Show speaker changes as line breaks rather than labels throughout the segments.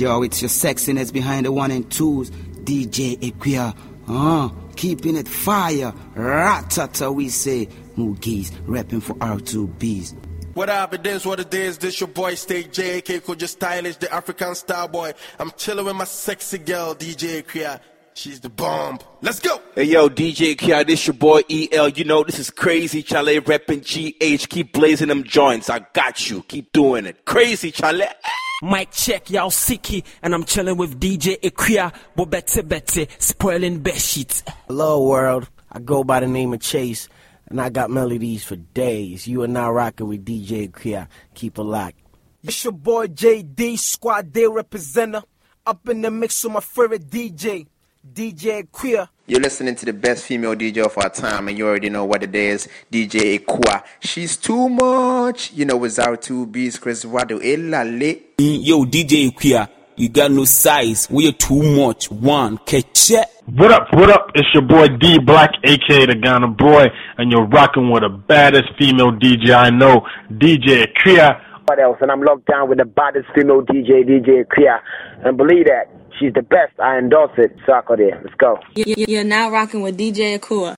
Yo, it's your sexiness behind the one and twos. DJ Equia. Uh, keeping it fire. Ratata, we say. Moogies, rapping for R2Bs.
What up, it is what it is. This your boy, Stay JK, called just stylish, the African star boy. I'm chilling with my sexy girl, DJ Kriya. She's the bomb. Let's go.
Hey yo, DJ Kia, this your boy EL. You know, this is crazy Chalet repping GH. Keep blazing them joints. I got you. Keep doing it. Crazy Chalet.
Mic check, y'all sicky, and I'm chilling with DJ Ikria, Bobette Bette, spoiling bed sheets.
Hello world, I go by the name of Chase, and I got melodies for days. You are now rocking with DJ Ikria. Keep it locked.
It's your boy JD, Squad Day representative, up in the mix with my favorite DJ, DJ Queer.
You're listening to the best female DJ of our time, and you already know what it is. DJ Ekwa. She's too much. You know, with our two B's, Chris Wado. Elale.
Yo, DJ Ikria, you got no size. We are too much. One, catch it.
What up, what up? It's your boy D Black, aka the Ghana Boy, and you're rocking with the baddest female DJ I know, DJ Kriya.
What else? And I'm locked down with the baddest female DJ, DJ Kriya. And believe that, she's the best. I endorse it. Soccer there. Let's go.
You- you- You're now rocking with DJ Akua.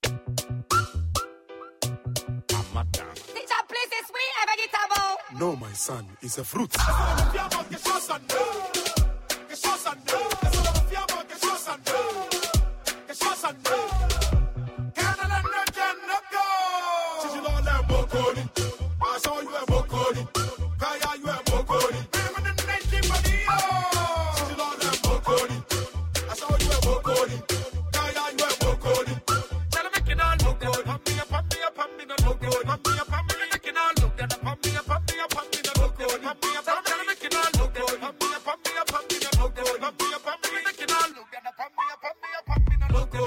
No, my son, it's a fruit.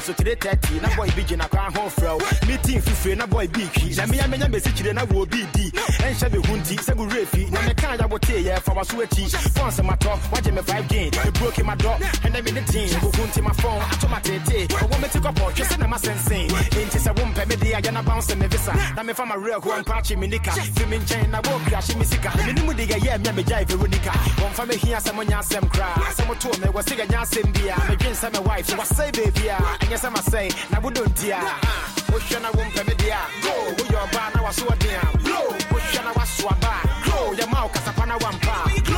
so the 30. Now boy begin a crown home fro. Meeting for free, now boy big. Na me, I mean, I'm message, and I will be D. And Shabby Hunty, Sabu Refi. Now me can't, I will tell ya for me from a real one patchy me nika. Filming chain, I walk, crash me sika. Me nimu diga, yeah, me jive Veronica. One for me here, someone yasem cry. Someone told me, was sick and yasem bia. Me drink some wife, so I say baby, ah. and yes, I'm a say, now we don't dear. Ocean, I won't me dear. Go, your bar, now I saw dear. Blow, I was swabba. Glow, your mouth, Casapana, one pa.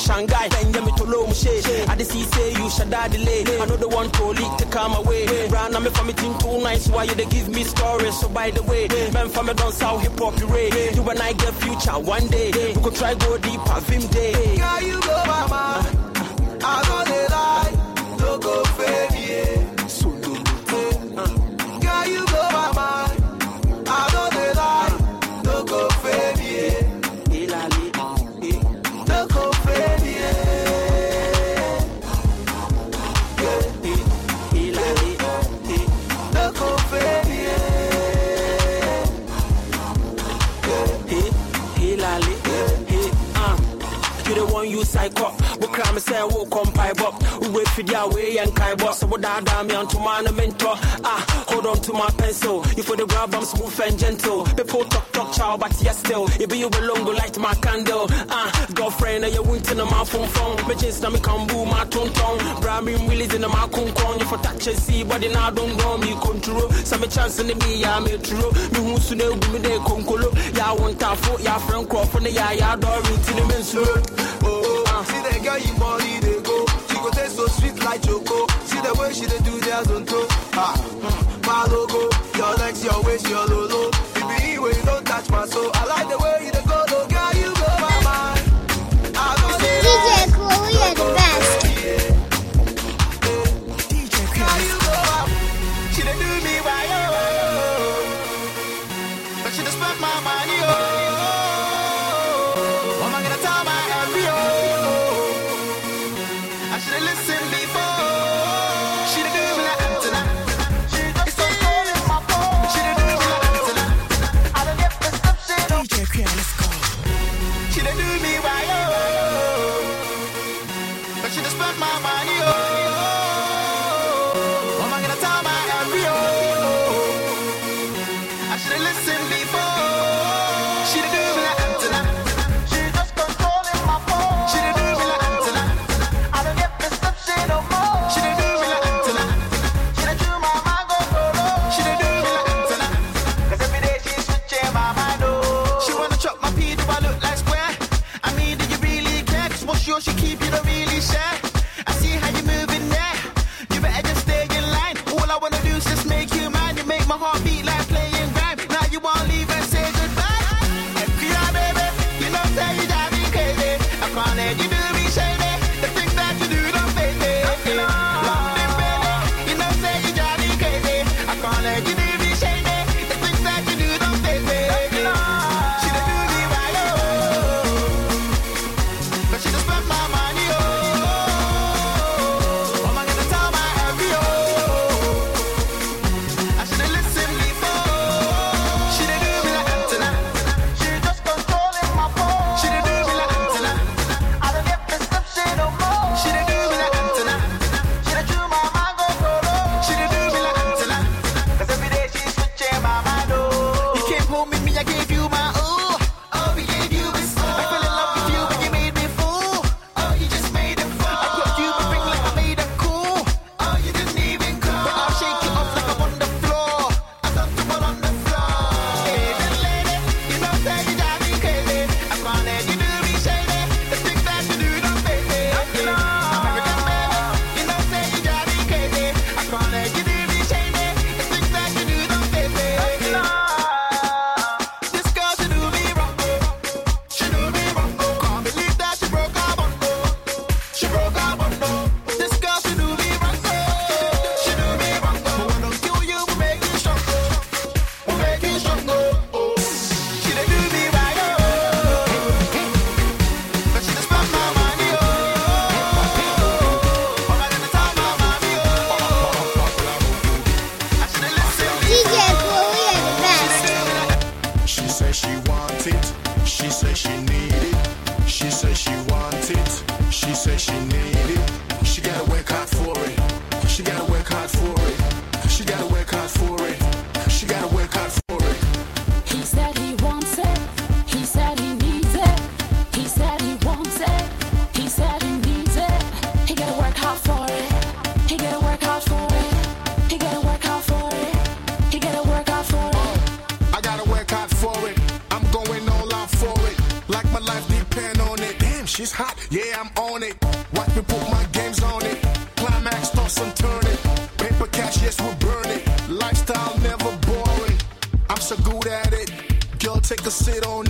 Shanghai. Then you me to low, shade. I just see say you should die delay. I know the one to leak to come away. Brown, I'm for me team too nice. Why you they give me stories? So by the way, man, from me don't sound hip hop, ray. You and I get future one day. We could try go deeper, Vim day.
Girl, you my mind. I know they
For the way and kai boss. So we da da me onto my mentor. Ah, hold on to my pencil. You for the grab, I'm smooth and gentle. People talk talk chow, but yes still. If you belong, go light my candle. Ah, girlfriend, you went in my phone phone. Me jeans na me can boo my tongue tongue. Bra me willies in my kung kong. You for touch and see, but then I don't know me control. Some chance in the me, ya me true. Me who soon be me de konkolo. Ya want ta foot, ya friend crop from the ya ya door into the men's.
Oh, oh, see that girl, you body they go. Taste so sweet like choco. See the way she they do their zonto. Ah, mm, my logo, your legs, your waist, your lolo. Baby, when you don't touch my soul, I like the way you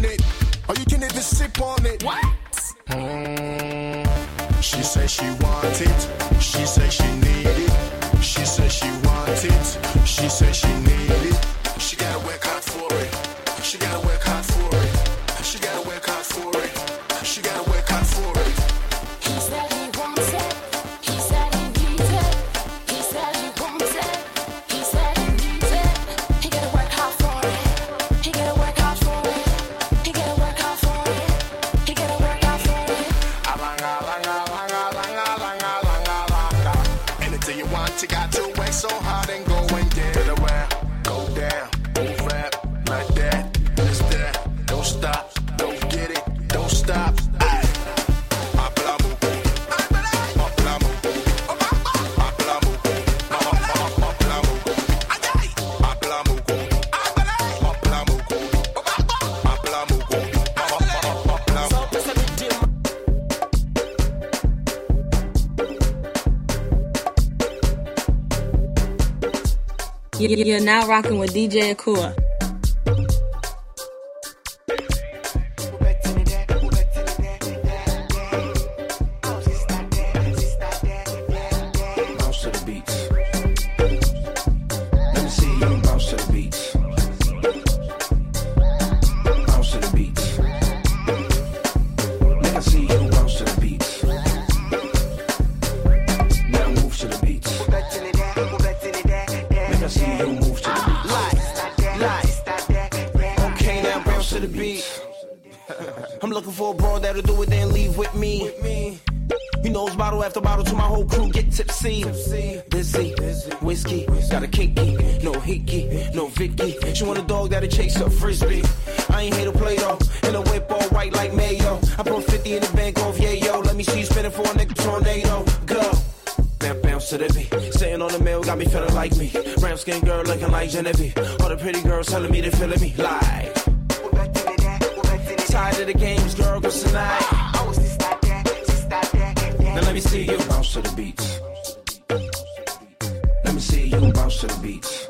on it, or you can even sip on it. What? Mm. She says she wants it. She says she need it. She says she wants it. She says she need it.
You're now rocking with DJ Akua.
you
want a dog that'll chase a frisbee. I ain't here to play though, in a whip all white like mayo. I put 50 in the bank off, yeah, yo. Let me see you spinning for a nigga tornado. Go. Now bounce to the beat. Sitting on the mill, got me feeling like me. Brown skin girl looking like Genevieve. All the pretty girls telling me they feeling me. Like, Tired of the games, girl, go tonight. Now let me see you
bounce to the beats. Let me see you bounce to the beats.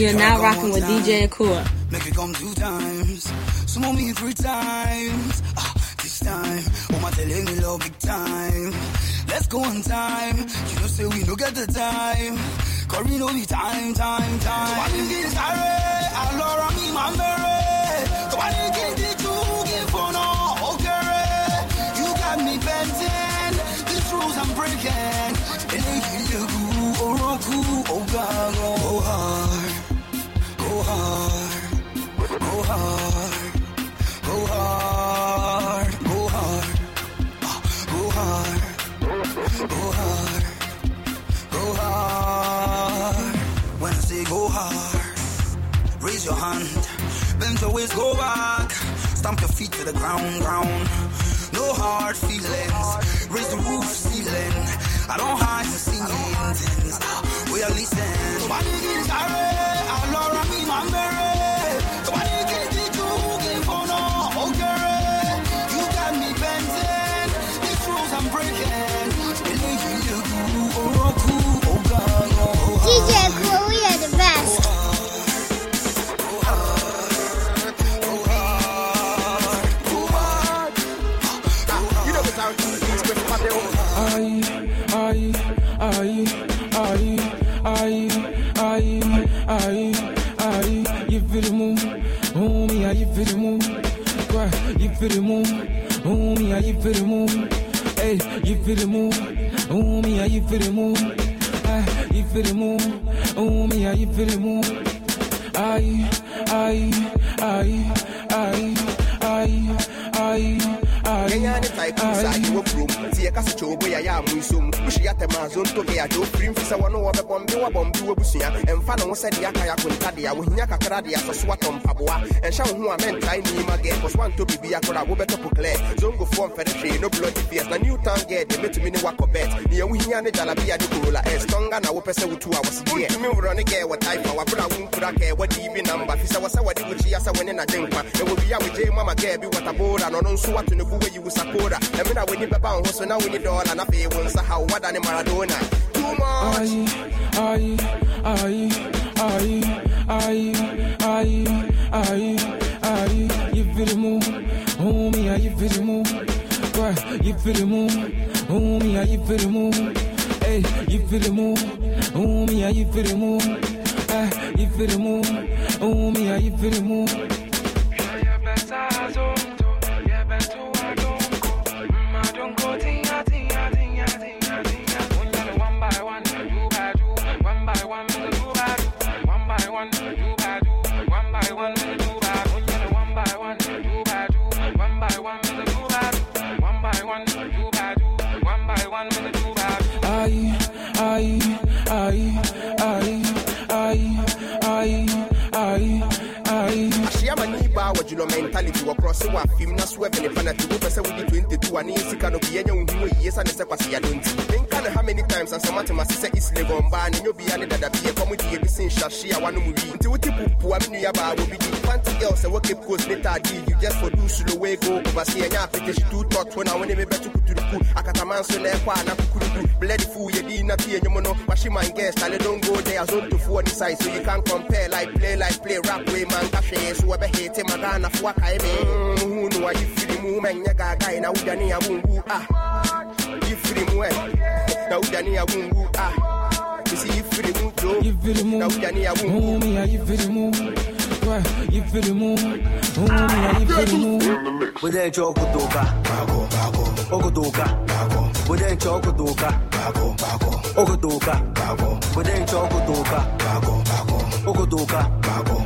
You're now rocking with DJ Akua.
Make it come two times. Of me three times. Ah, this time, oh my telling me love big time. Let's go on time. You know say we no get the time. Cause we know the time, time, time. So I think it's sorry. Allora mi mamere. So I think it's you give for no. Okay. You got me bending. These rules I'm breaking. And they go, oh, oh, hard. Go Your waist, go back. Stamp your feet to the ground, ground. No hard feelings. Raise the roof ceiling. I don't hide the. Ah, We are listening.
Aye, I, aye,
kyɛw boyɛ yɛ a new town nso wato ne bo wayi wo sakora ɛme na w'ani bɛba wo ho so na woni dɔɔla na afei wo nsa haw wada ne maradona too much
aye, aye, aye, aye, aye, aye, aye. You feel move, me, how you feel the move? You feel move, oh me, you feel the move? Hey, you feel the move, oh me, you feel the move? Ah, you feel the move, oh me, you feel the move?
Wɔ mentality wɔ korɔ se wɔ afim na so ɛbɛ ne penalty wopɛ sɛ wode 22 a ne yɛ sika no bi yɛnyɛ wo hu yie sane sɛ kwaseyado nti menka know how many times ansa matemase sɛ islegon baa ne nyɛ obia ne dada bi yɛkɔ mu de yɛbi se nhyahye a wanom wi nti wote pupua me nua baa wɔ bi di panty girl sɛ wɔ cape coast ne taade you just for do slow way go. Over se yɛnyɛ apete she too thought wo na wo ne me bɛto kuturuku akataman so na ɛkɔ a na kukurudu bloody fool You na te yɛnyom no wahye man girl style don't go there azontofoɔ ne side so you can't compare like play like play rap way man hwee so wɔbɛhete ma ghanafoɔ akae me hu no a yifiri mu mɛnyɛ gaagae na wodwane a wonwu ah yifiri mu ɛ na wodwane a wonwu ah.
You feel the move,
na wodwane a wonwu
oh me, how you feel the move?
You feel the moon, oh me, you feel the moon.
But then choke doka, bako, bako, okodoka, bako. But then choke doka, bako, bako, okodoka, bako. But then choke doka, bako, bako, okodoka, bako. But then choke doka,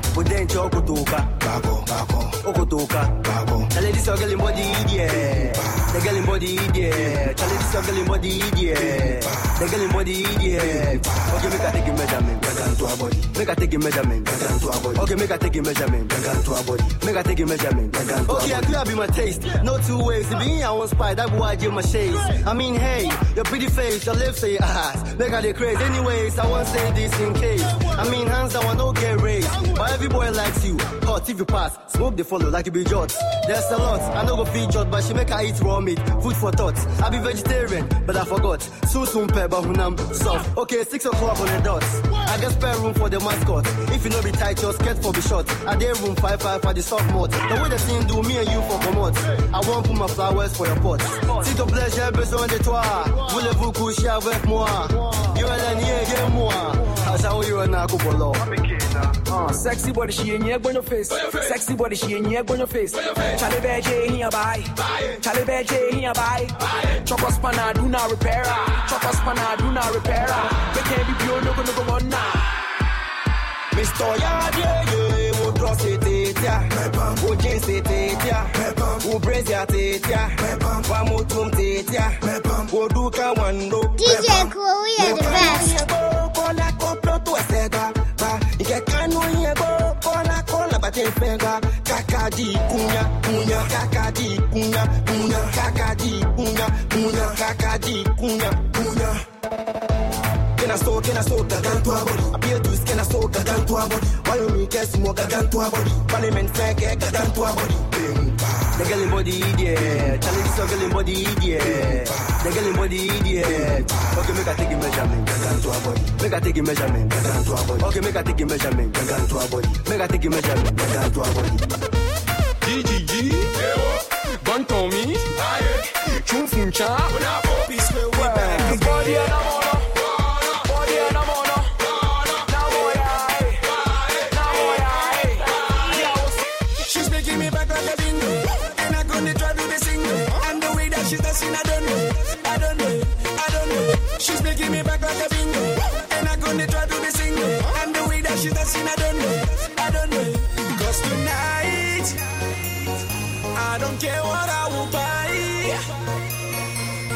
bako, okodoka, bako. Tell this girl in body idiot. The girl in body idiot. Tell this girl in body idiot. The girl in body idiot. Okay, make her take a measurement, bring her to her body. Make her take a measurement, bring her to her body. Okay, make her take a measurement, bring her to her body. Make her take a measurement, bring her to her body. Okay, I could be my taste. No two ways. If me, I want spy, that boy I give my shades. I mean, hey, your pretty face, your lips, and your ass. Make her the craze. Anyways, I want say this in case. I mean, hands down, I don't get raised. But every boy likes you. Hot if you pass, smoke the follow like you be judged. There's a lot, I know go feed judge, but she make her eat raw meat. Food for thought. I be vegetarian, but I forgot. Soon soon pepper hunam soft. Okay, six o'clock on the dot. I get spare room for the mascot. If you know be tight, your skirt for be short. I dare room five five for the soft mod. The way the thing do me and you for commot. I won't put my flowers for your pot. Si ton plaît, j'ai besoin de toi. Voulez-vous coucher avec moi? You're an yeah, moi. I show you an akubolo.
Uh, sexy body, she in here, on your face. Sexy body, she in here, on your face. Charlie Bear J, here buy. Charlie Bear J, here buy. Choco spanner, do not repair. Choco spanner, do not repair. They can't be pure, no go, no go, on now.
Mr. Yard, yeah, yeah, wo dress it, yeah. Wo jeans it, yeah. Wo brazier it, yeah. Wa motum it, yeah. Wo duka wando.
DJ Cool, we are the best.
Kola bate fega. Kakadi kunya, kunya. Kakadi kunya, kunya. Kakadi kunya, kunya. Kakadi kunya, kunya. Can I so, can I so, gagan to a body. Appear to skin a so, gagan to a body. Why you me guess more, gagan to a body. Parliament fair, gagan body. Bing, bah. The girl in body idiot. Charlie, this girl in body idiot. The girl in body idiot. Okay, make her take a measurement, gagan to a body. Make her take a measurement, gagan to a body. Okay, make her take a measurement, gagan to a body. Make her take a measurement, gagan to a body.
GGG. Gun to me. Chum fum cha. Peace me well. Body and
I don't know. I don't know. Cause tonight, I don't care what I will buy.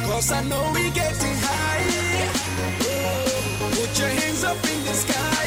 Cause I know we getting high. Put your hands up in the sky.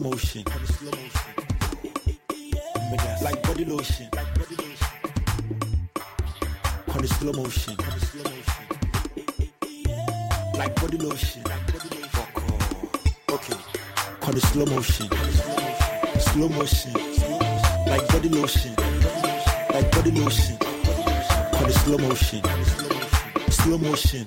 Slow motion. Like body lotion. On the slow motion.
like body lotion. Fuck off. Okay, call the slow motion. Slow motion, like body lotion. Like body lotion. Call the slow motion. Slow motion.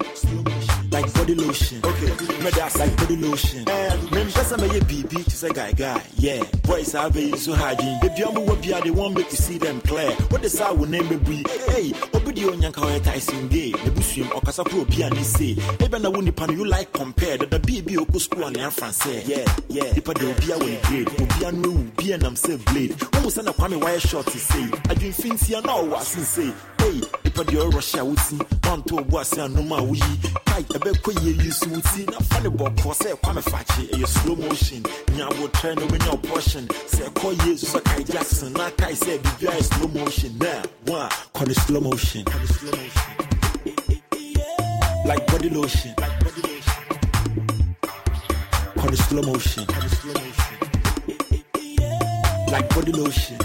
Like body lotion. Okay, me that's like body lotion. Me pesa me ye BB to say guy guy. Yeah, boys have it so hygiene. Baby, I'm what be they want me to see them clear. What the sound will name me be? Hey, obidi on yanka wa Tyson gay. The busum or kasa pro be and say. Ebe na wuni pan you like compare that the BB oku school and France. Yeah, yeah. Ipa de obi a when grade. Obi a no be and I'm say blade. When we send a kwame wire short to say. I drink fancy and now was say. Hey, ipa de Russia would see. Man to obo ase anoma wuyi. Kai ebe kwe ye yusu would see. Na funny bob for say kwame fachi. A slow motion. Nya wo turn over your portion. Say call ye so Kai Jackson. Na Kai say be very slow motion. Now, one call it slow motion. Like body lotion. Call it slow motion. Like body lotion.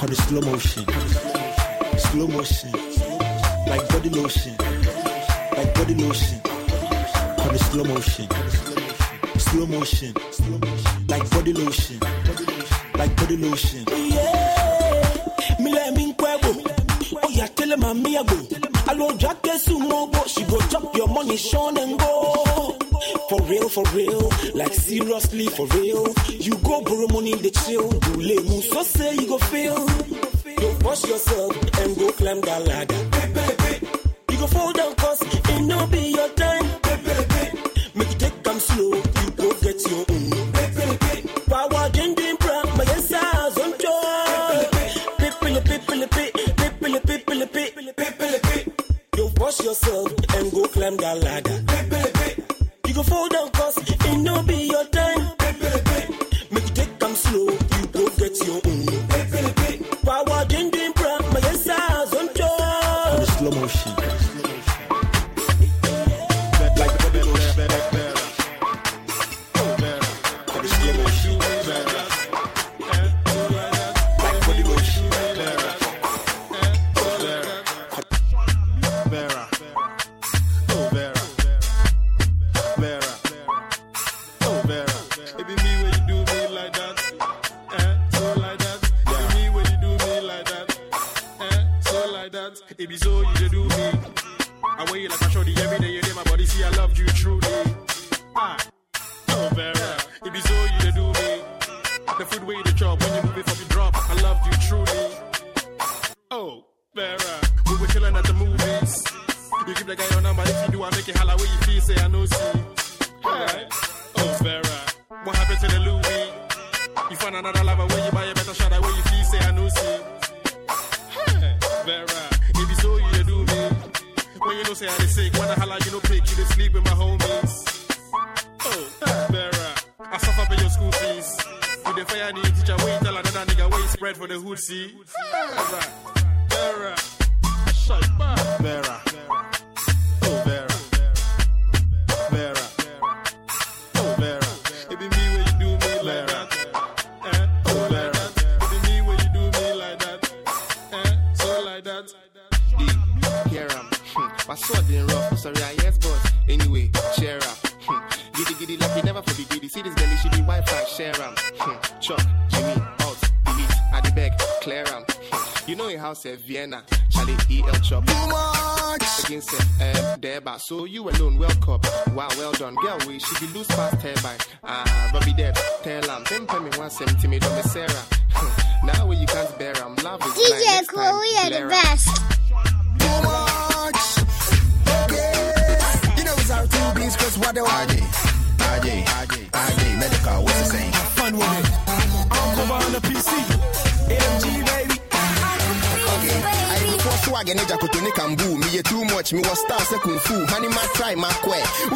Call it slow motion. Slow motion. Like body lotion. Like body lotion. Call it slow motion. Slow motion. Like body lotion. Like body lotion.
Me let me. Oh yeah, tell him I'm me a go. Alo jack soon go. She go chop your money, Sean and go. For real, for real, like seriously for real. You go borrow money the chill. Lay move, so say you go fail. You wash yourself and go climb that ladder. You go fall down cause it no be your time.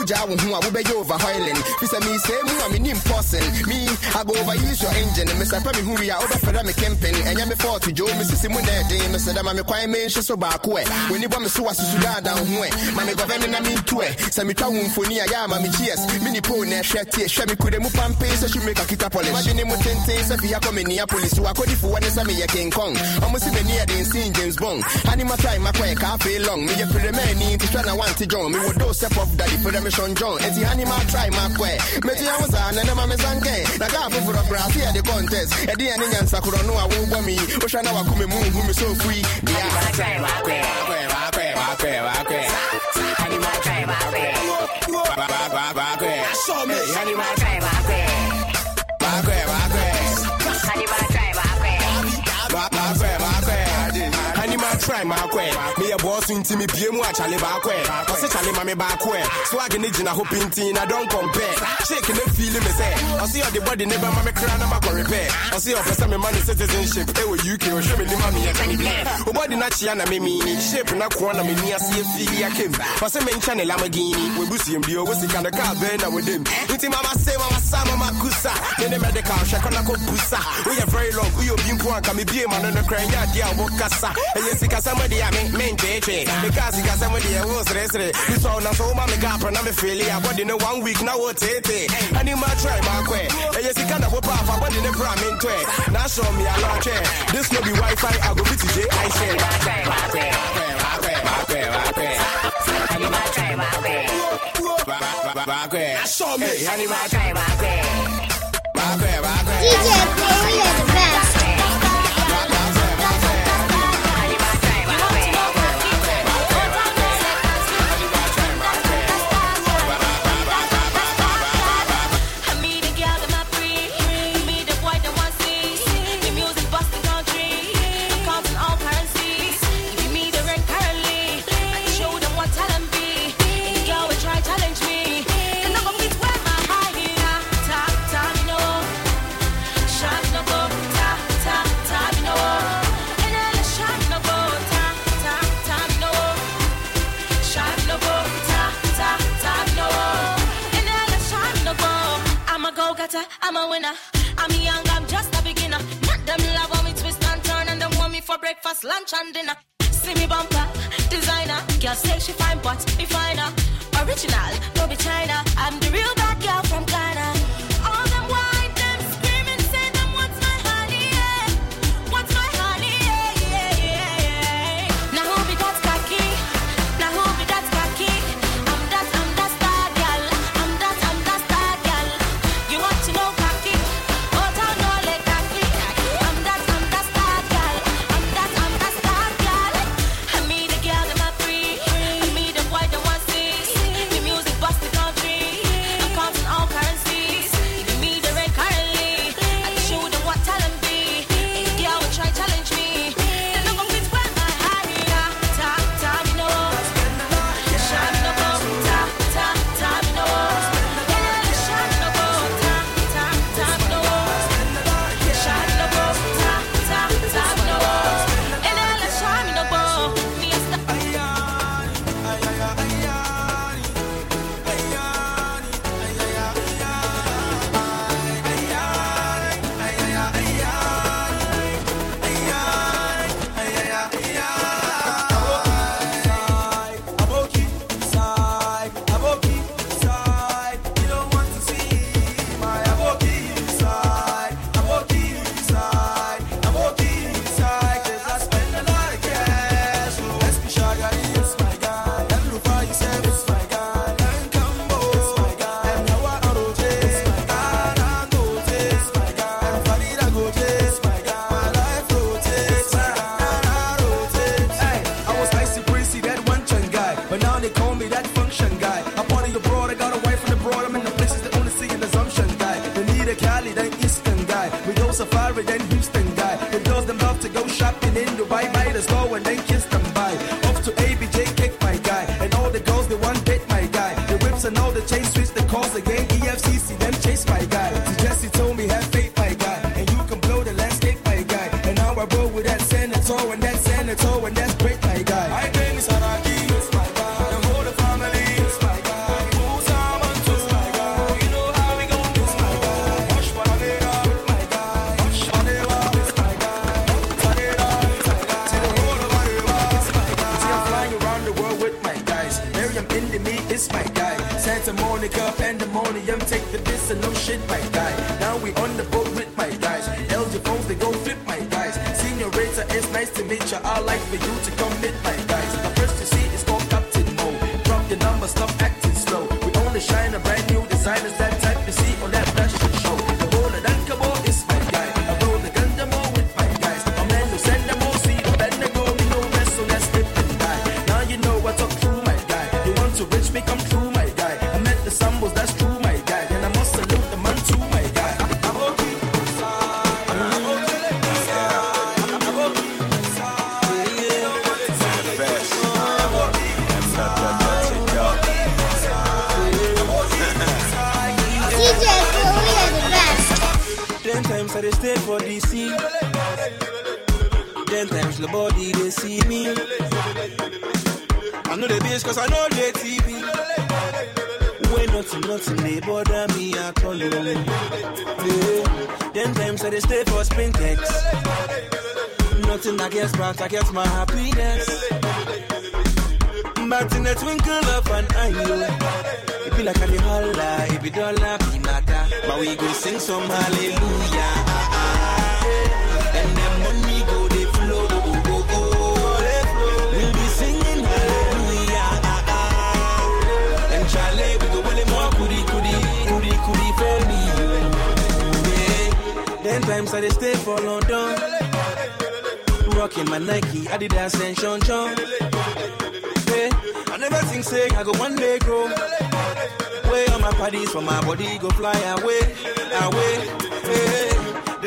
Uja hu a wo be over hoiling fi me say a me nim person me i go over use your engine. Me say me hu ya over feda me camping. Enya me fault jo me sisi mu na de me say da ma me kwan me nhwe so ba ko e when bo me so asusu da da ho e ma me govern na me to e say me twa wo mfoni a ya ma me cheers. Me ni po na hwe tie hwe me kude pampe so she make a kita polish. Imagine mu tenten say fi ya ko me nia police wa ko di fu wa ne say me king kong. Si me nia de sin james bond. Ani ma my quack, I feel long. Me a man, need to try to want to join. Me. Would do step up daddy for the mission John. It's the animal try my quack. Me the hours on and I'm a zanke. Na ka for a brass here the contest. E di any answer could know I won't want me. Oshana wa kume move me so free. The animal try my quack. My quack, my my quack. Animal try my quack. Show me. Animal try my quack. My quack, my quack. Animal try my Animal try my quay. Me a boss into me PM watch a live quay. I Charlie mammy back way. So I can need you hope in teen. I don't compare. Shaking the feeling me say. I see all the body never mammy crown I'm a repair. I see all for some money citizenship. Hey, with UK show me the mommy and Kenny Blair. Oh, body not Chiana me me. Shape na corner me near see a fee I came. I say main channel Lamborghini. We bussy and bio was the kind of car burner with him. Inti mama say mama makusa. Then the medical check on a pusa. We are very long. We are being poor. Come be a man on the crane. Yeah, dear, what kasa. And yes, because somebody I mean, main JJ. Because you got somebody I was rested. You saw now so mama got and I'm a failure. But in a one week it is. And you might try my way. And yes, you can't whip off. But in a pram in twe. Now show me a lot. This no be Wi Fi. I go to TJ. I say, way, my way, my way, my way, my way. And you might try my way. My way. Show me. You might try my way. My way, my way.
DJ Chloe is
winner. I'm young, I'm just a beginner. Not them love when me twist and turn and them want me for breakfast, lunch and dinner. See me bumper, designer. Girl say she fine, but me finer. Original, no be China. I'm the real bad girl from Ghana.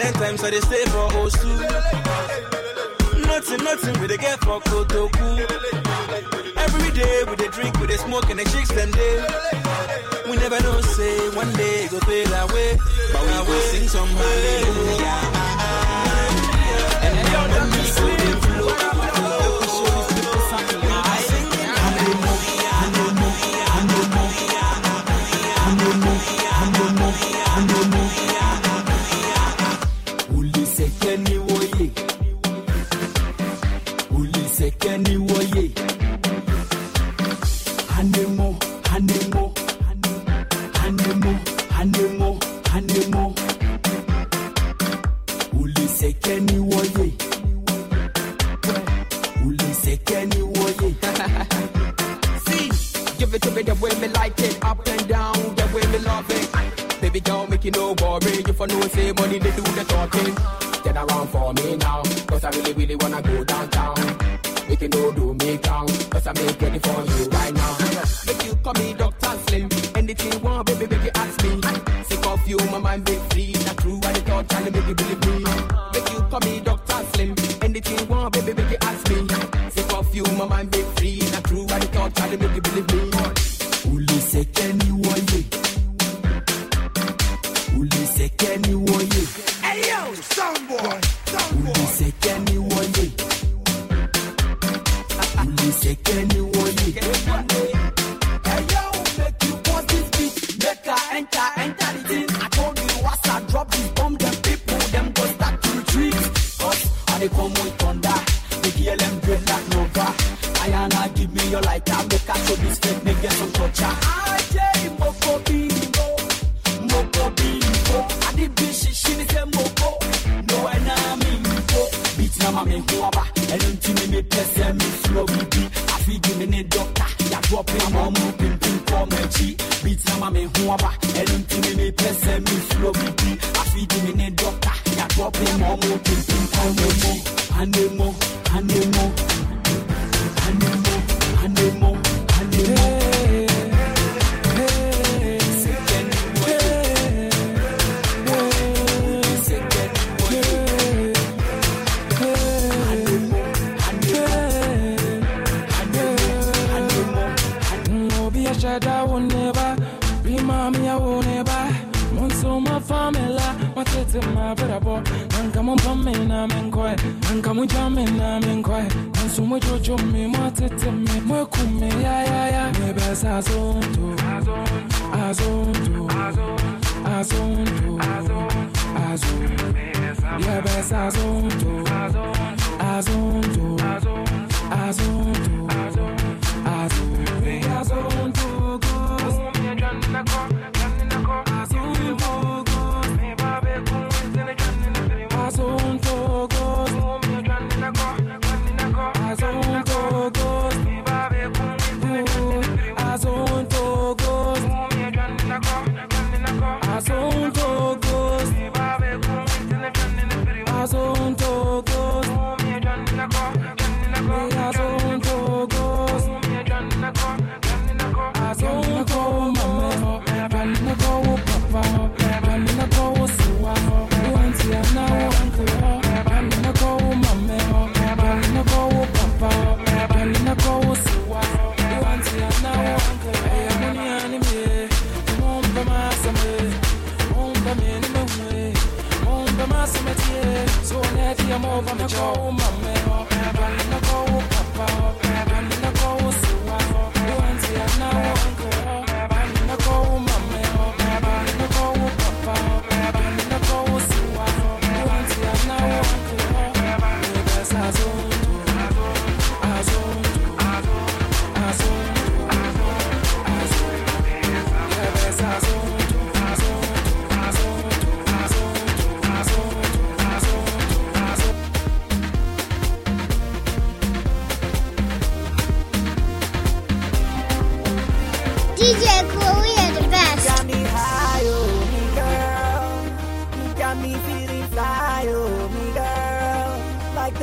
ten times so they stay for us too. Nothing, nothing we they get for Kotoku. Every day we they drink, we they smoke and the chicks them day. We never know, say one day go fade away, but we will sing some hallelujah.
And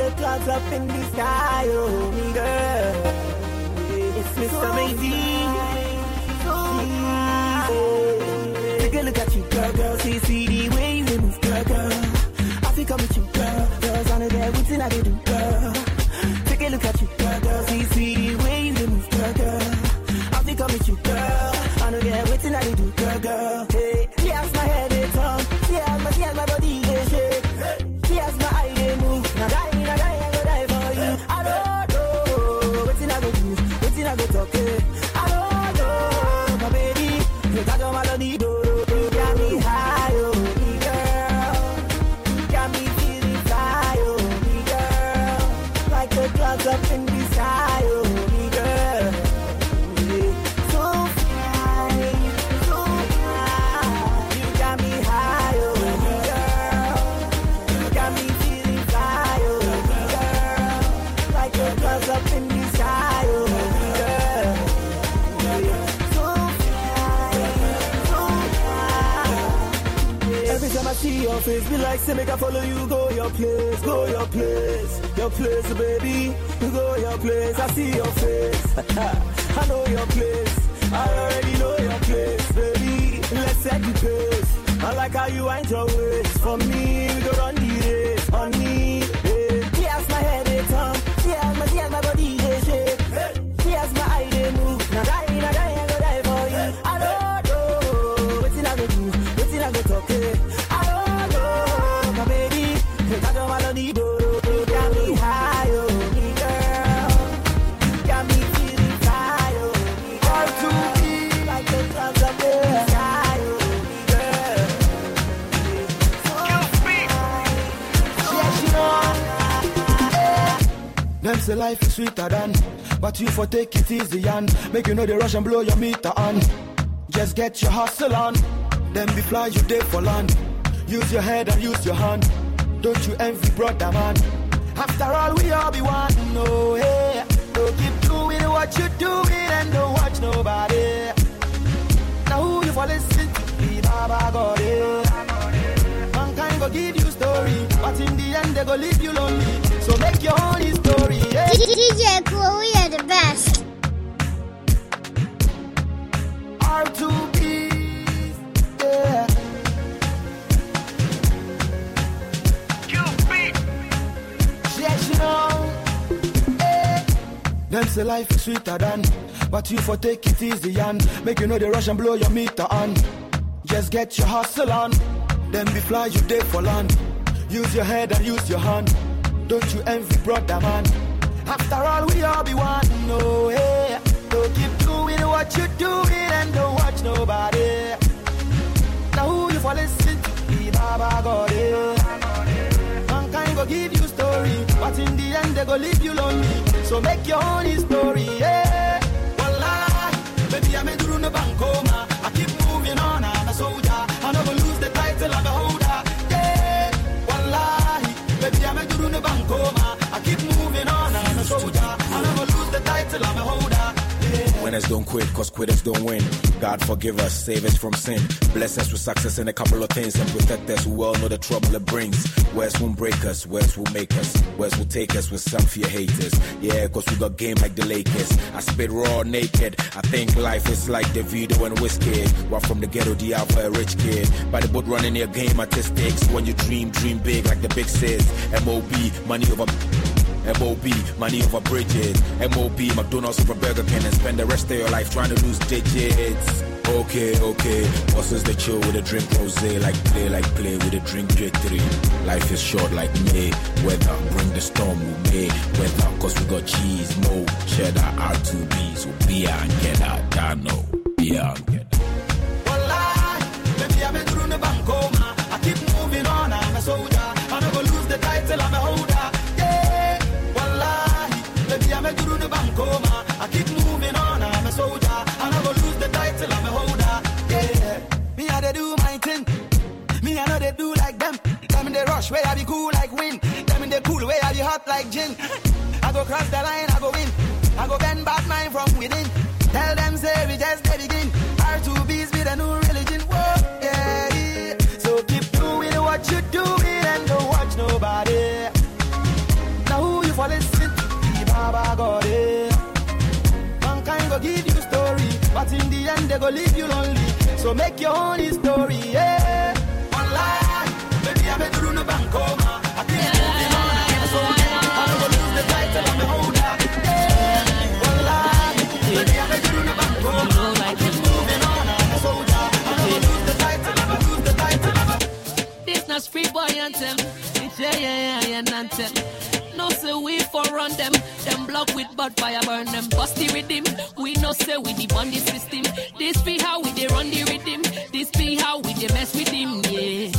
the
clouds up in the sky, oh girl. It's Mr. Easy. Take a look at you, girl, girl. See, see the way you move, girl, girl. I think I'm with you, girl. Girls on the there, waiting I do, face, be like, say, make I follow you, go your place, go your place, your place, baby, go your place. I see your face, I know your place, I already know your place, baby. Let's set the pace. I like how you wind your waist. For me, go run the race on me.
Say life is sweeter than, but you for take it easy and make you know the rush and blow your meter on. Just get your hustle on, then be fly you day for land. Use your head and use your hand. Don't you envy brother man? After all, we all be one. No, hey, don't keep doing what you doing and don't watch nobody. Now who you for listen to? Be Baba God. Mankind go give you story, but in the end they go leave you lonely. So make your own story. Yeah.
DJ Cool, we are the best.
R2B, yeah. Yes, you know. eh. Them say life is sweeter than, but you for take it easy and make you know the rush and blow your meter on. Just get your hustle on, then be fly you day for land. Use your head and use your hand. Don't you envy brother man? After all, we all be one. No, hey, don't keep doing what you doing and don't watch nobody. Now who you for listen to? Be Baba God. eh. Mankind go give you story, but in the end they go leave you lonely. So make your own story. Yeah. Wallahi, baby I'm a duru no bankoma. I keep moving on, I'm a soldier. I never lose the title, I'm a holder. Baby I'm a
Winners don't quit, cause quitters don't win. God forgive us, save us from sin. Bless us with success in a couple of things and protect us. We all know the trouble it brings. Where's won't break us, where's will make us, where's will take us with some fear haters. Yeah, cause we got game like the Lakers. I spit raw naked. I think life is like the video and whiskey. While from the ghetto, the alpha, a rich kid. By the boat running their game artistics. When you dream, dream big like the big says. MOB, money over. MOB, money over bridges. MOB, McDonald's over Burger King and spend the rest of your life trying to lose digits. Okay, okay. Bosses the chill with a drink rose, like play, like play with a drink J3. Life is short like May. Weather, bring the storm with May. Weather, cause we got cheese, mo, cheddar, R2B. So beer and get out, Dano. Beer and get
Wallahi, baby, I'm a duru no bankoma. I keep moving on, I'm a soldier. I keep moving on, I'm a soldier. I never lose the title, I'm a holder. Yeah, me I they do my thing. Me I know they do like them. Them in the rush where I be cool like wind. Them in the cool where I be hot like gin. I go cross the line, I go in. I go bend bad mind from within. Tell them say we they go leave you lonely. So make your own story, yeah. One life, baby, I'm a. I keep moving on, I keep so I don't go lose the I'm I'm a true no bankoma. I keep moving on, I'm a soldier. I don't go lose the title, I'm a lose the title.
This not street boy anthem. Yeah, yeah, yeah, yeah, anthem. No say we for run them. Them block with bad fire burn them. Bust the rhythm. We no say we the bond the system. This be how we dey run the rhythm. This be how we dey mess with him, yeah.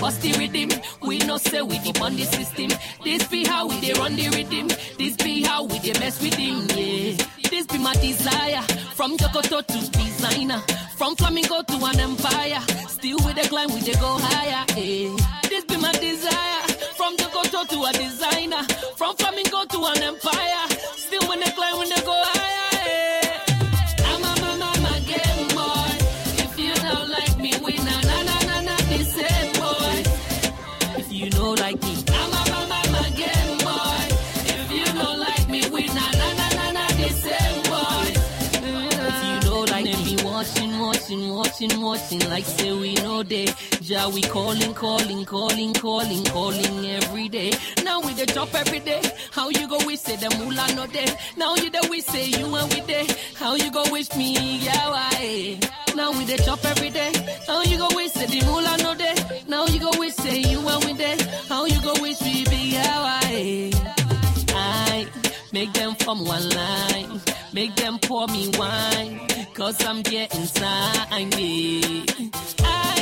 Bust the rhythm. We no say we the bond the system. This be how we dey run the rhythm. This be how we dey mess with him, yeah. This be my desire. From Jokoto to designer. From flamingo to an empire. Still with the climb, we dey go higher, eh. This be my desire. From Jokoto to a designer. From flamingo to an empire. Still when they climb, when they go higher, watching, watching, like say we know day. Ja, we calling, calling, calling, calling, calling every day. Now we the top every day. How you go wish say the moolah no day? Now you the we say you and we day. How you go wish me, yeah, why? Now we the chop every day. How you go wish say the moolah no day? Now you go wish say you and we day. How you go wish we be, yeah, why? I make them from one line. Make them pour me wine. Cause I'm getting. Yeah. I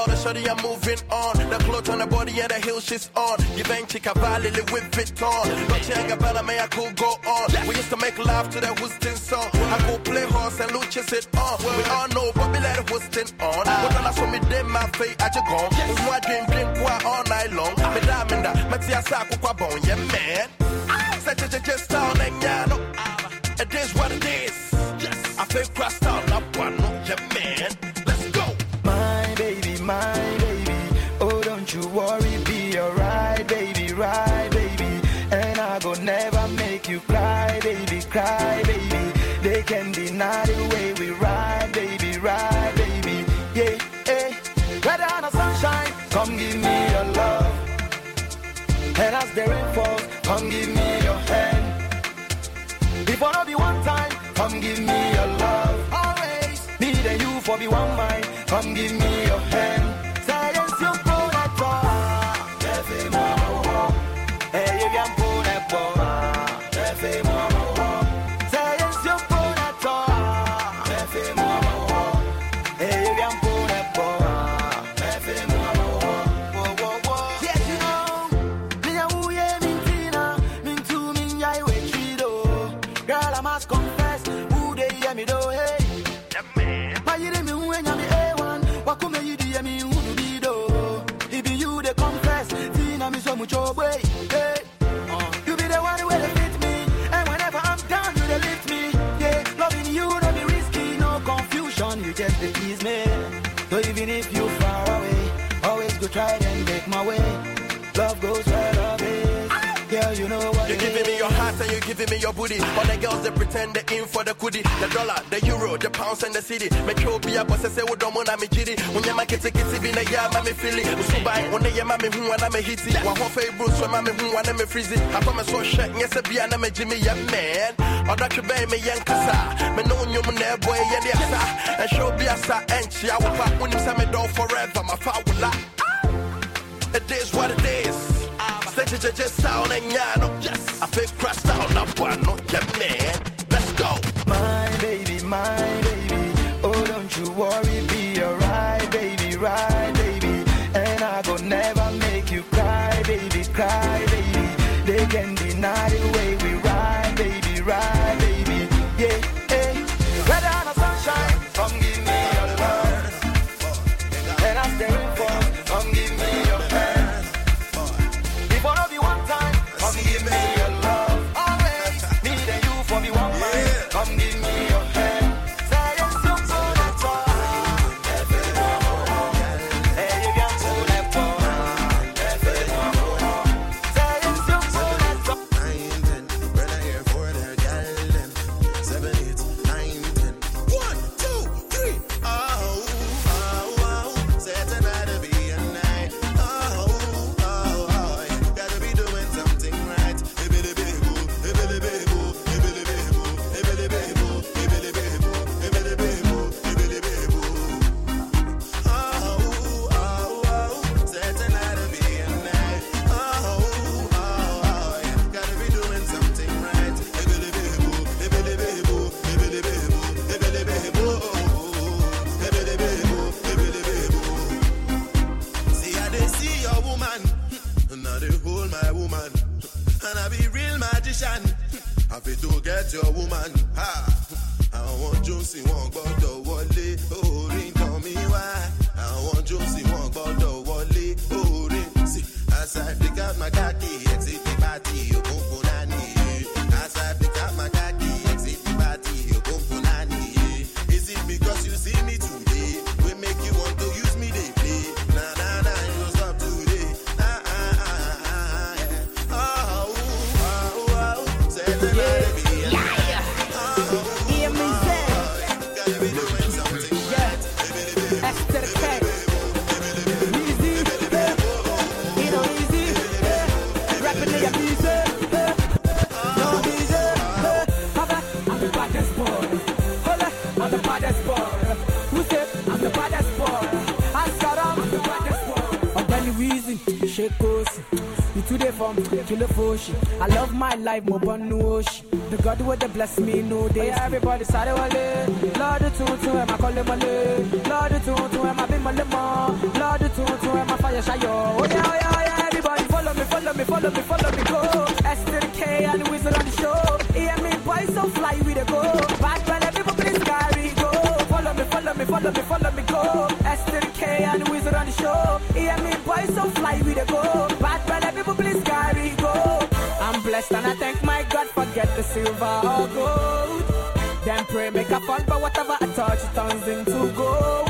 about the shorty I'm moving on. The clothes on the body and the heels she's on. You bang chica valley with it on. Dolce and Gabbana, may I could go on. We used to make love to the Houston song. I go play horse and Lucha sit on. We all know, but we let it Houston on. But then I saw me dead my face, I just gone. Who I drink, drink, all night long. I'm Me diamond, uh, me tia sa kwa bon, yeah man. Ah. Such a just down and yano. Ah. It is what it is. I feel crossed out, up one, yeah man.
My baby. Oh, don't you worry, be alright, baby, right, baby. And I go never make you cry, baby, cry, baby. They can deny the way we ride, baby, ride, baby. Yeah, yeah. Weather and the sunshine, come give me your love. And as the rain falls, come give me your hand. Before no be one time, come give me your love. Always, and you for be one mind, come give me So even if you
giving me your booty. All the girls they pretend they in for the goodie. The dollar, the euro, the pounds and the city. Make you be a boss and say, we don't want me jitty. When you make it, take it, be yeah, mammy feel it. So buy when they mammy who and I'm a hitty. One a bruise when mammy who and I'm a freezy. I promise so shit, yes, a be an a Jimmy, yeah, man. Or that you bay me young kasa. Me know you there boy, yeah, yeah, and show be a sa and she I will pack when you say me door forever. My father will lie. It is what it is. Sound and yano. Yes, I feel crushed out. Now, one, no, yeah, man. Let's go.
My baby, my baby. Oh, don't you worry, yeah. from Kilofoshi. I love my life, Mobanuoshi. The God would bless me,
no day. Oh, yeah, everybody side wale. Lord to to him, I call him wale. Lord to to him, I be my malema. Lord to to him, I fire shy. Oh yeah, oh yeah, oh yeah,
everybody follow me, follow me, follow me, follow me, go. S3K and the wizard on the show. Hear me, boys, so fly with the go. Bad man, everybody scary, go. Follow me, follow me, follow me, follow me, go. S3K and the wizard on the show. Hear me, boys, so fly And I thank my God for get the silver or gold. Then pray, make a fun, but whatever I touch, it turns into gold.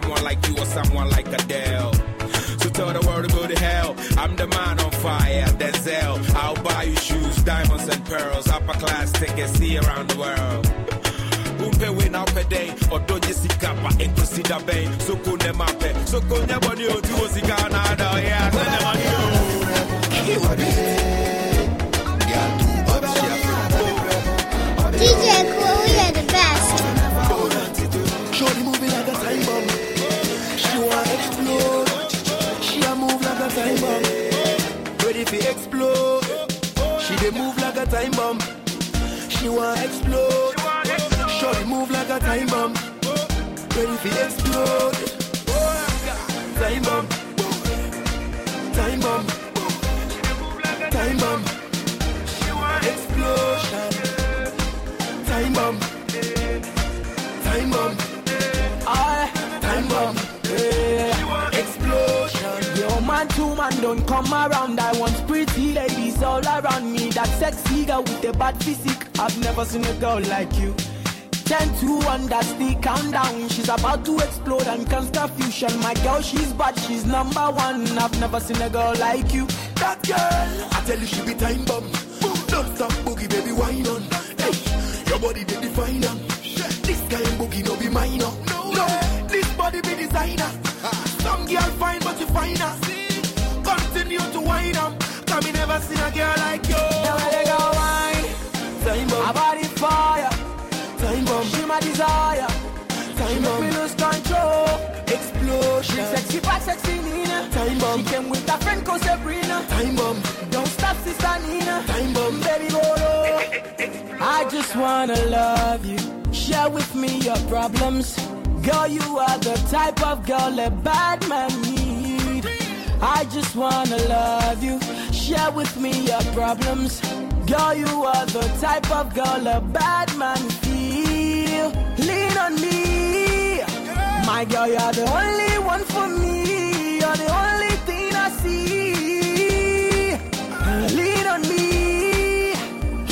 someone like you or someone like Adele. So tell the world to go to hell. I'm the man on fire, Denzel. I'll buy you shoes, diamonds and pearls, upper class tickets, see around the world. Umpe we now per day, or do you see kappa, and consider bay, so go ne mape, so go ne body o tu o si Canada, yeah, so ne money
DJ Cool,
like a time bomb. She want explode. Shorty move like a time bomb. Ready for explode. Time bomb. Time bomb. Time bomb. Explosion.
Man, don't come around. I want pretty ladies all around me. That sexy girl with the bad physique. I've never seen a girl like you. Ten to one, that's the countdown. She's about to explode and can't stop fusion. My girl, she's bad, she's number one. I've never seen a girl like you.
That girl, I tell you she be time bomb. Don't stop boogie, baby, wine on. Hey, your body they define on. This kind boogie no be minor. No, no this body be designer. Some girl fine, but you finer. Continue to wine on. Cause me never seen a girl like you.
Now her go wine.
Time bomb.
My body fire.
Time bomb.
She my desire.
Time
she
bomb.
make me lose control.
Explosion.
She sexy back, sexy Nina.
Time bomb.
She came with her friend called Sabrina.
Time bomb.
Don't stop, sister Nina.
Time bomb.
Baby, go low. I just wanna love you. Share with me your problems. Girl, you are the type of girl a bad man need. I just wanna love you. Share with me your problems. Girl, you are the type of girl a bad man feel. Lean on me. My girl, you're the only one for me. You're the only thing I see. Lean on me.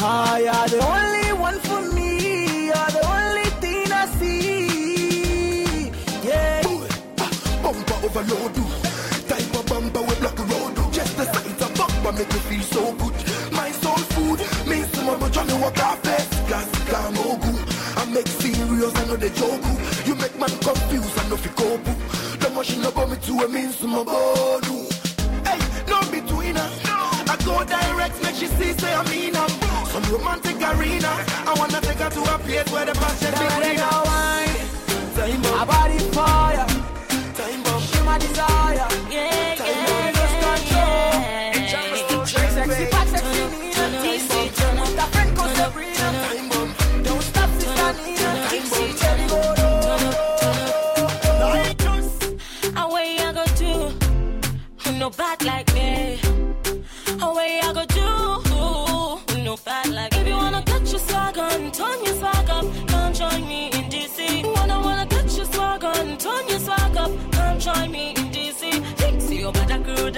Ah, you're the only one for me. You're the only thing I see. Yeah.
Bumper overload. Type of bumper with block road. Just the sight of bumper make me feel so good. My soul food. Me some of Johnny walk off best. Gas calm good. I make serious, I know the joke. You make man confused, I know fi cope. The machine about me to a means some about Hey, no between us. I go direct, make she see, say I mean I'm some romantic arena. I wanna take her to a place where the passion be
Now let
greener.
wine.
Time
My
bomb,
body fire.
time bomb.
She my desire.
yeah,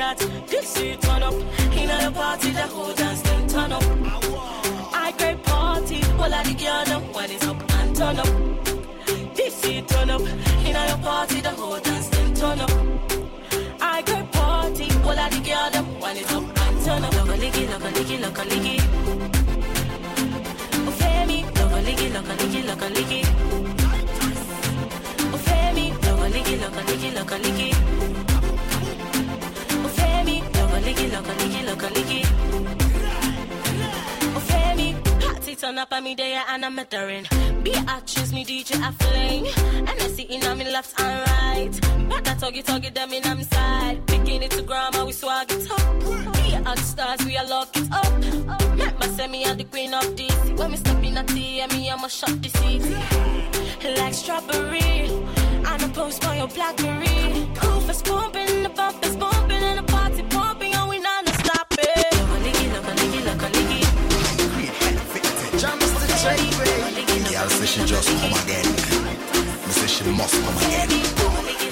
that. DC turn up, in a party the whole dance them turn up. I great party, all of the girl them when it's up and turn up. DC turn up, in a party the whole dance them turn up. I great party, all of the girl them when it's up and turn up. Look a licky, look a licky, look a licky. Oh, Femi, look a licky, look a licky, look a licky. Oh, Femi, look licky, look licky, look licky. A licky, look licky, party turn up on me there and I'm mettering. Be a choose me DJ a fling. And I see in on me left and right. But that tuggy tuggy them in on side. Picking it to grandma, we swag it up. Be a stars, we a lock it up. Remember, say me a the queen of this. When me step in a tea, and me I'ma shut the city. Like strawberry. And I post on your blackberry. Proof is pumping, the bump is bumping,
say she just come again. Me say she must come again.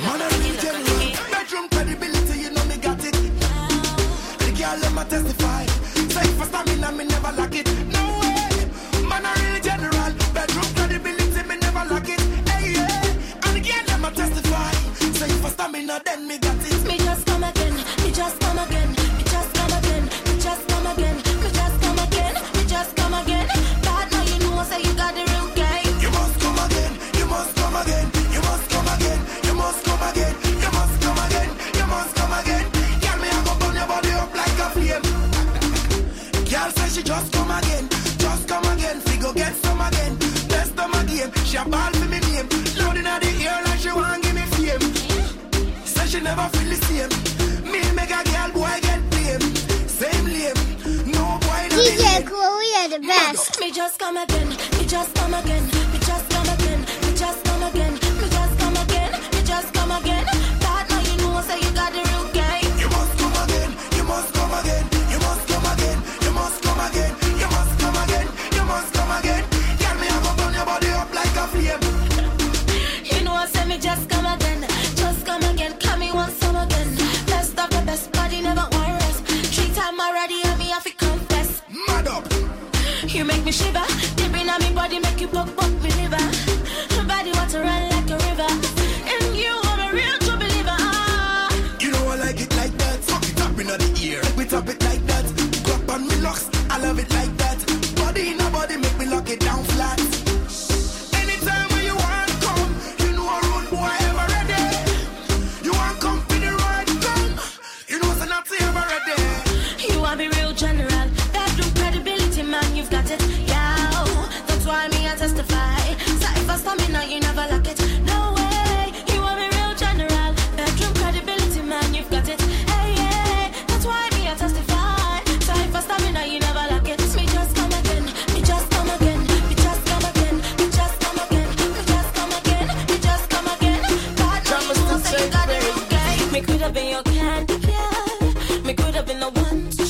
Man, I need tell you, bedroom credibility, you know me got it.
The
girl let me testify. Say
first time in,
I me never like it.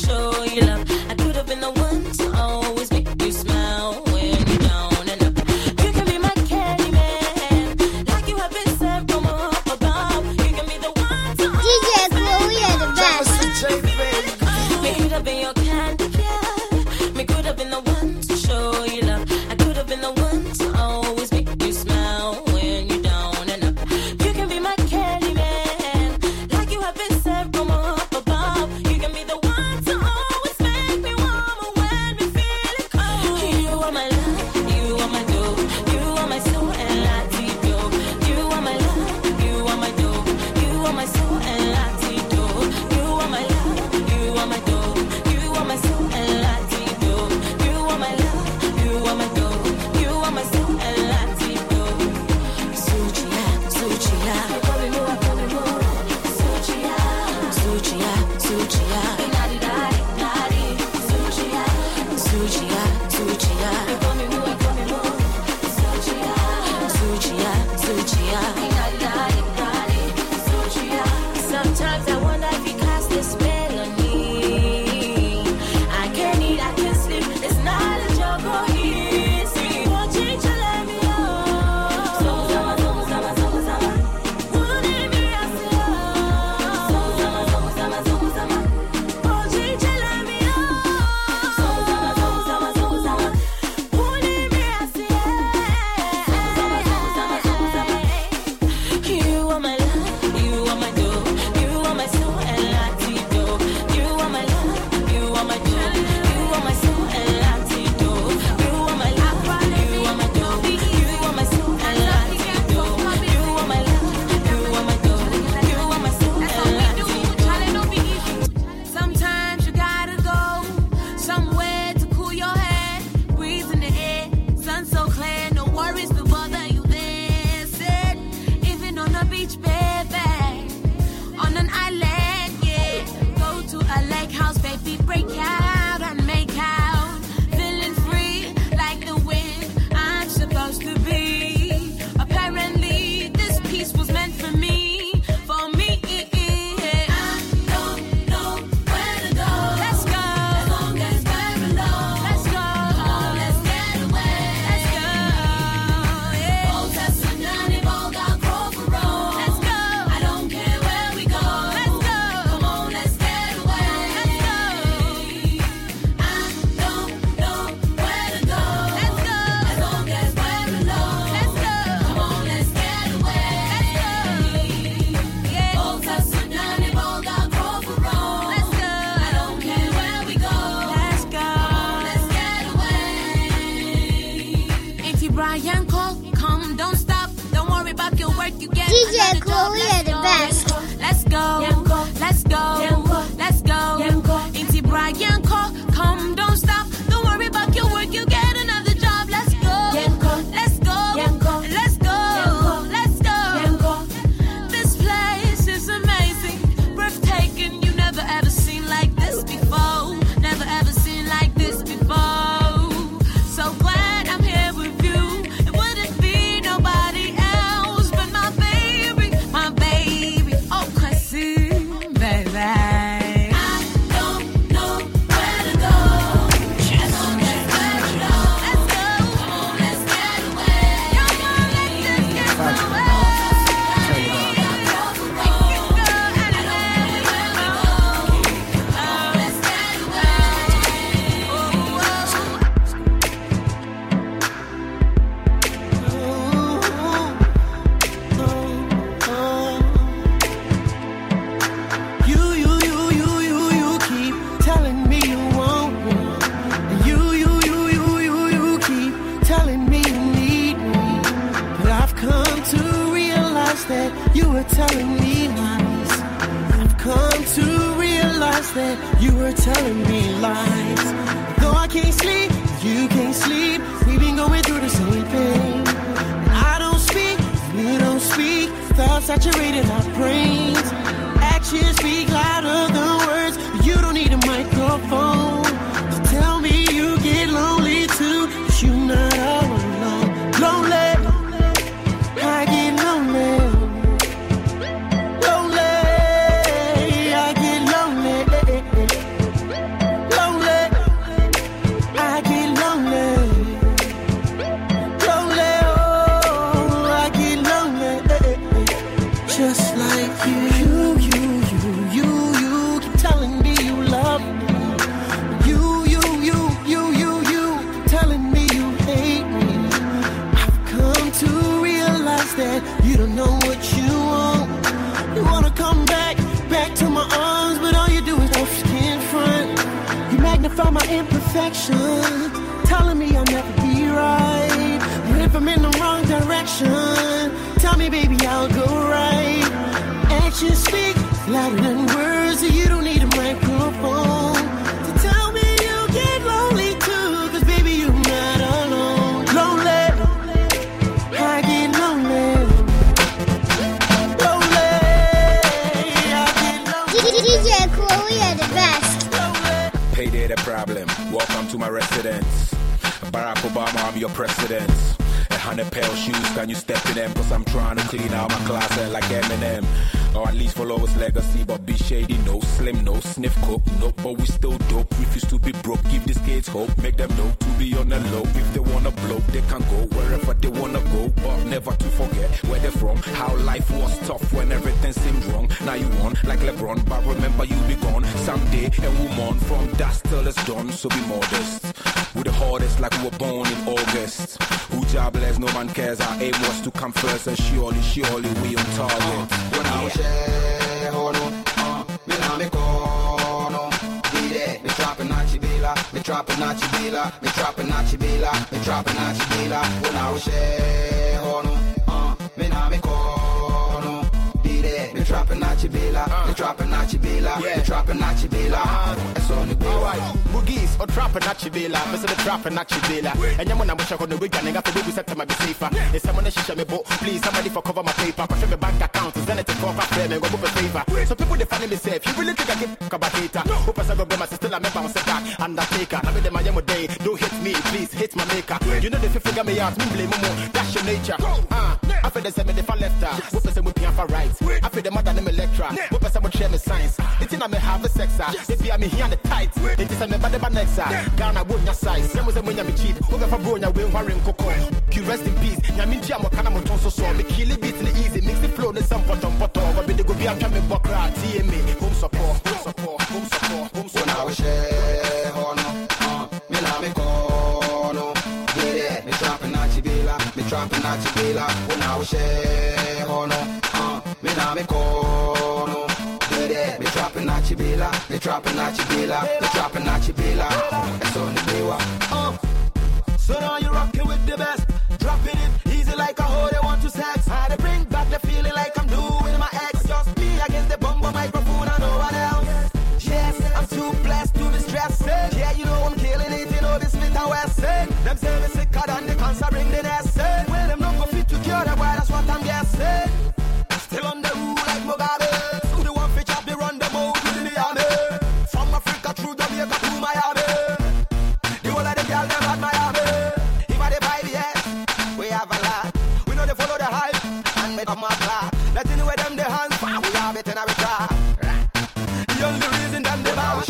Show you love. and you
want to
wish I could do and I could set to my safer. If someone is me book, please somebody for cover my paper. Cause my bank account is anything for a friend and go for favor. So people define me safe. You really think I give fuck about hater? Who pass over my sister, I'm bounce back. Undertaker, I'm in my yam day. Don't hit me, please hit my maker. You know, if you figure me out, me blame more. That's your nature. Uh, I feel the same if I left her. Who pass with me for right? I feel the mother name Electra. Who pass with share me science? It's in me have a sexer. If you are me here on the tight, it is a me body by next. Uh. Ghana, won't your size. Some of them when you cheat papa bro nya wen hware nkokɔ ki rest in peace. Nya me ntia mo kana mo so so. Me kill kili beat in the easy. Mix the flow ne some pot on pot over be go be atwa me bokra tie me home support home support home support home support.
Na we share oh hono uh, me la me kono. Yeah me trapping at chibela me trapping at chibela. We na we share oh uh, me na me kono. Yeah me trapping at chibela me trapping at chibela me trapping at chibela. It's on the way
so now you're rocking with the best. Dropping it
easy like a hoe they want to sex. I to bring back the feeling like I'm doing my ex. Just me against the bumble microphone and no one else. Yes, I'm too blessed to be stressed. Yeah, you know I'm killing it, you know this Smith and Wesson. Them say me sicker than the cancer bring the nest. Well, them make them a clap. Let's anyway them the hands, fire, we have it in our car. The only reason them they bow.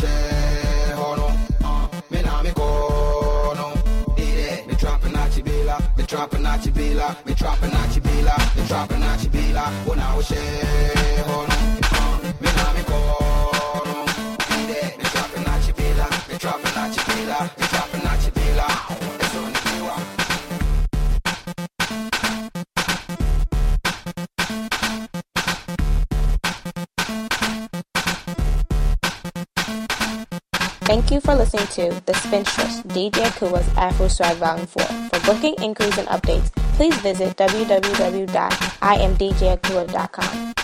Oh me na me kono Me trapping at Chibila Me trapping at Chibila Me trapping at Chibila Me trapping at Chibila Una o she hono Me na me kono Ide Me trapping at Chibila Me trapping at Chibila
Thank you for listening to The Spinstress, DJ Akua's Afro Swag Volume 4. For booking, inquiries, and updates, please visit www.imdjakua.com.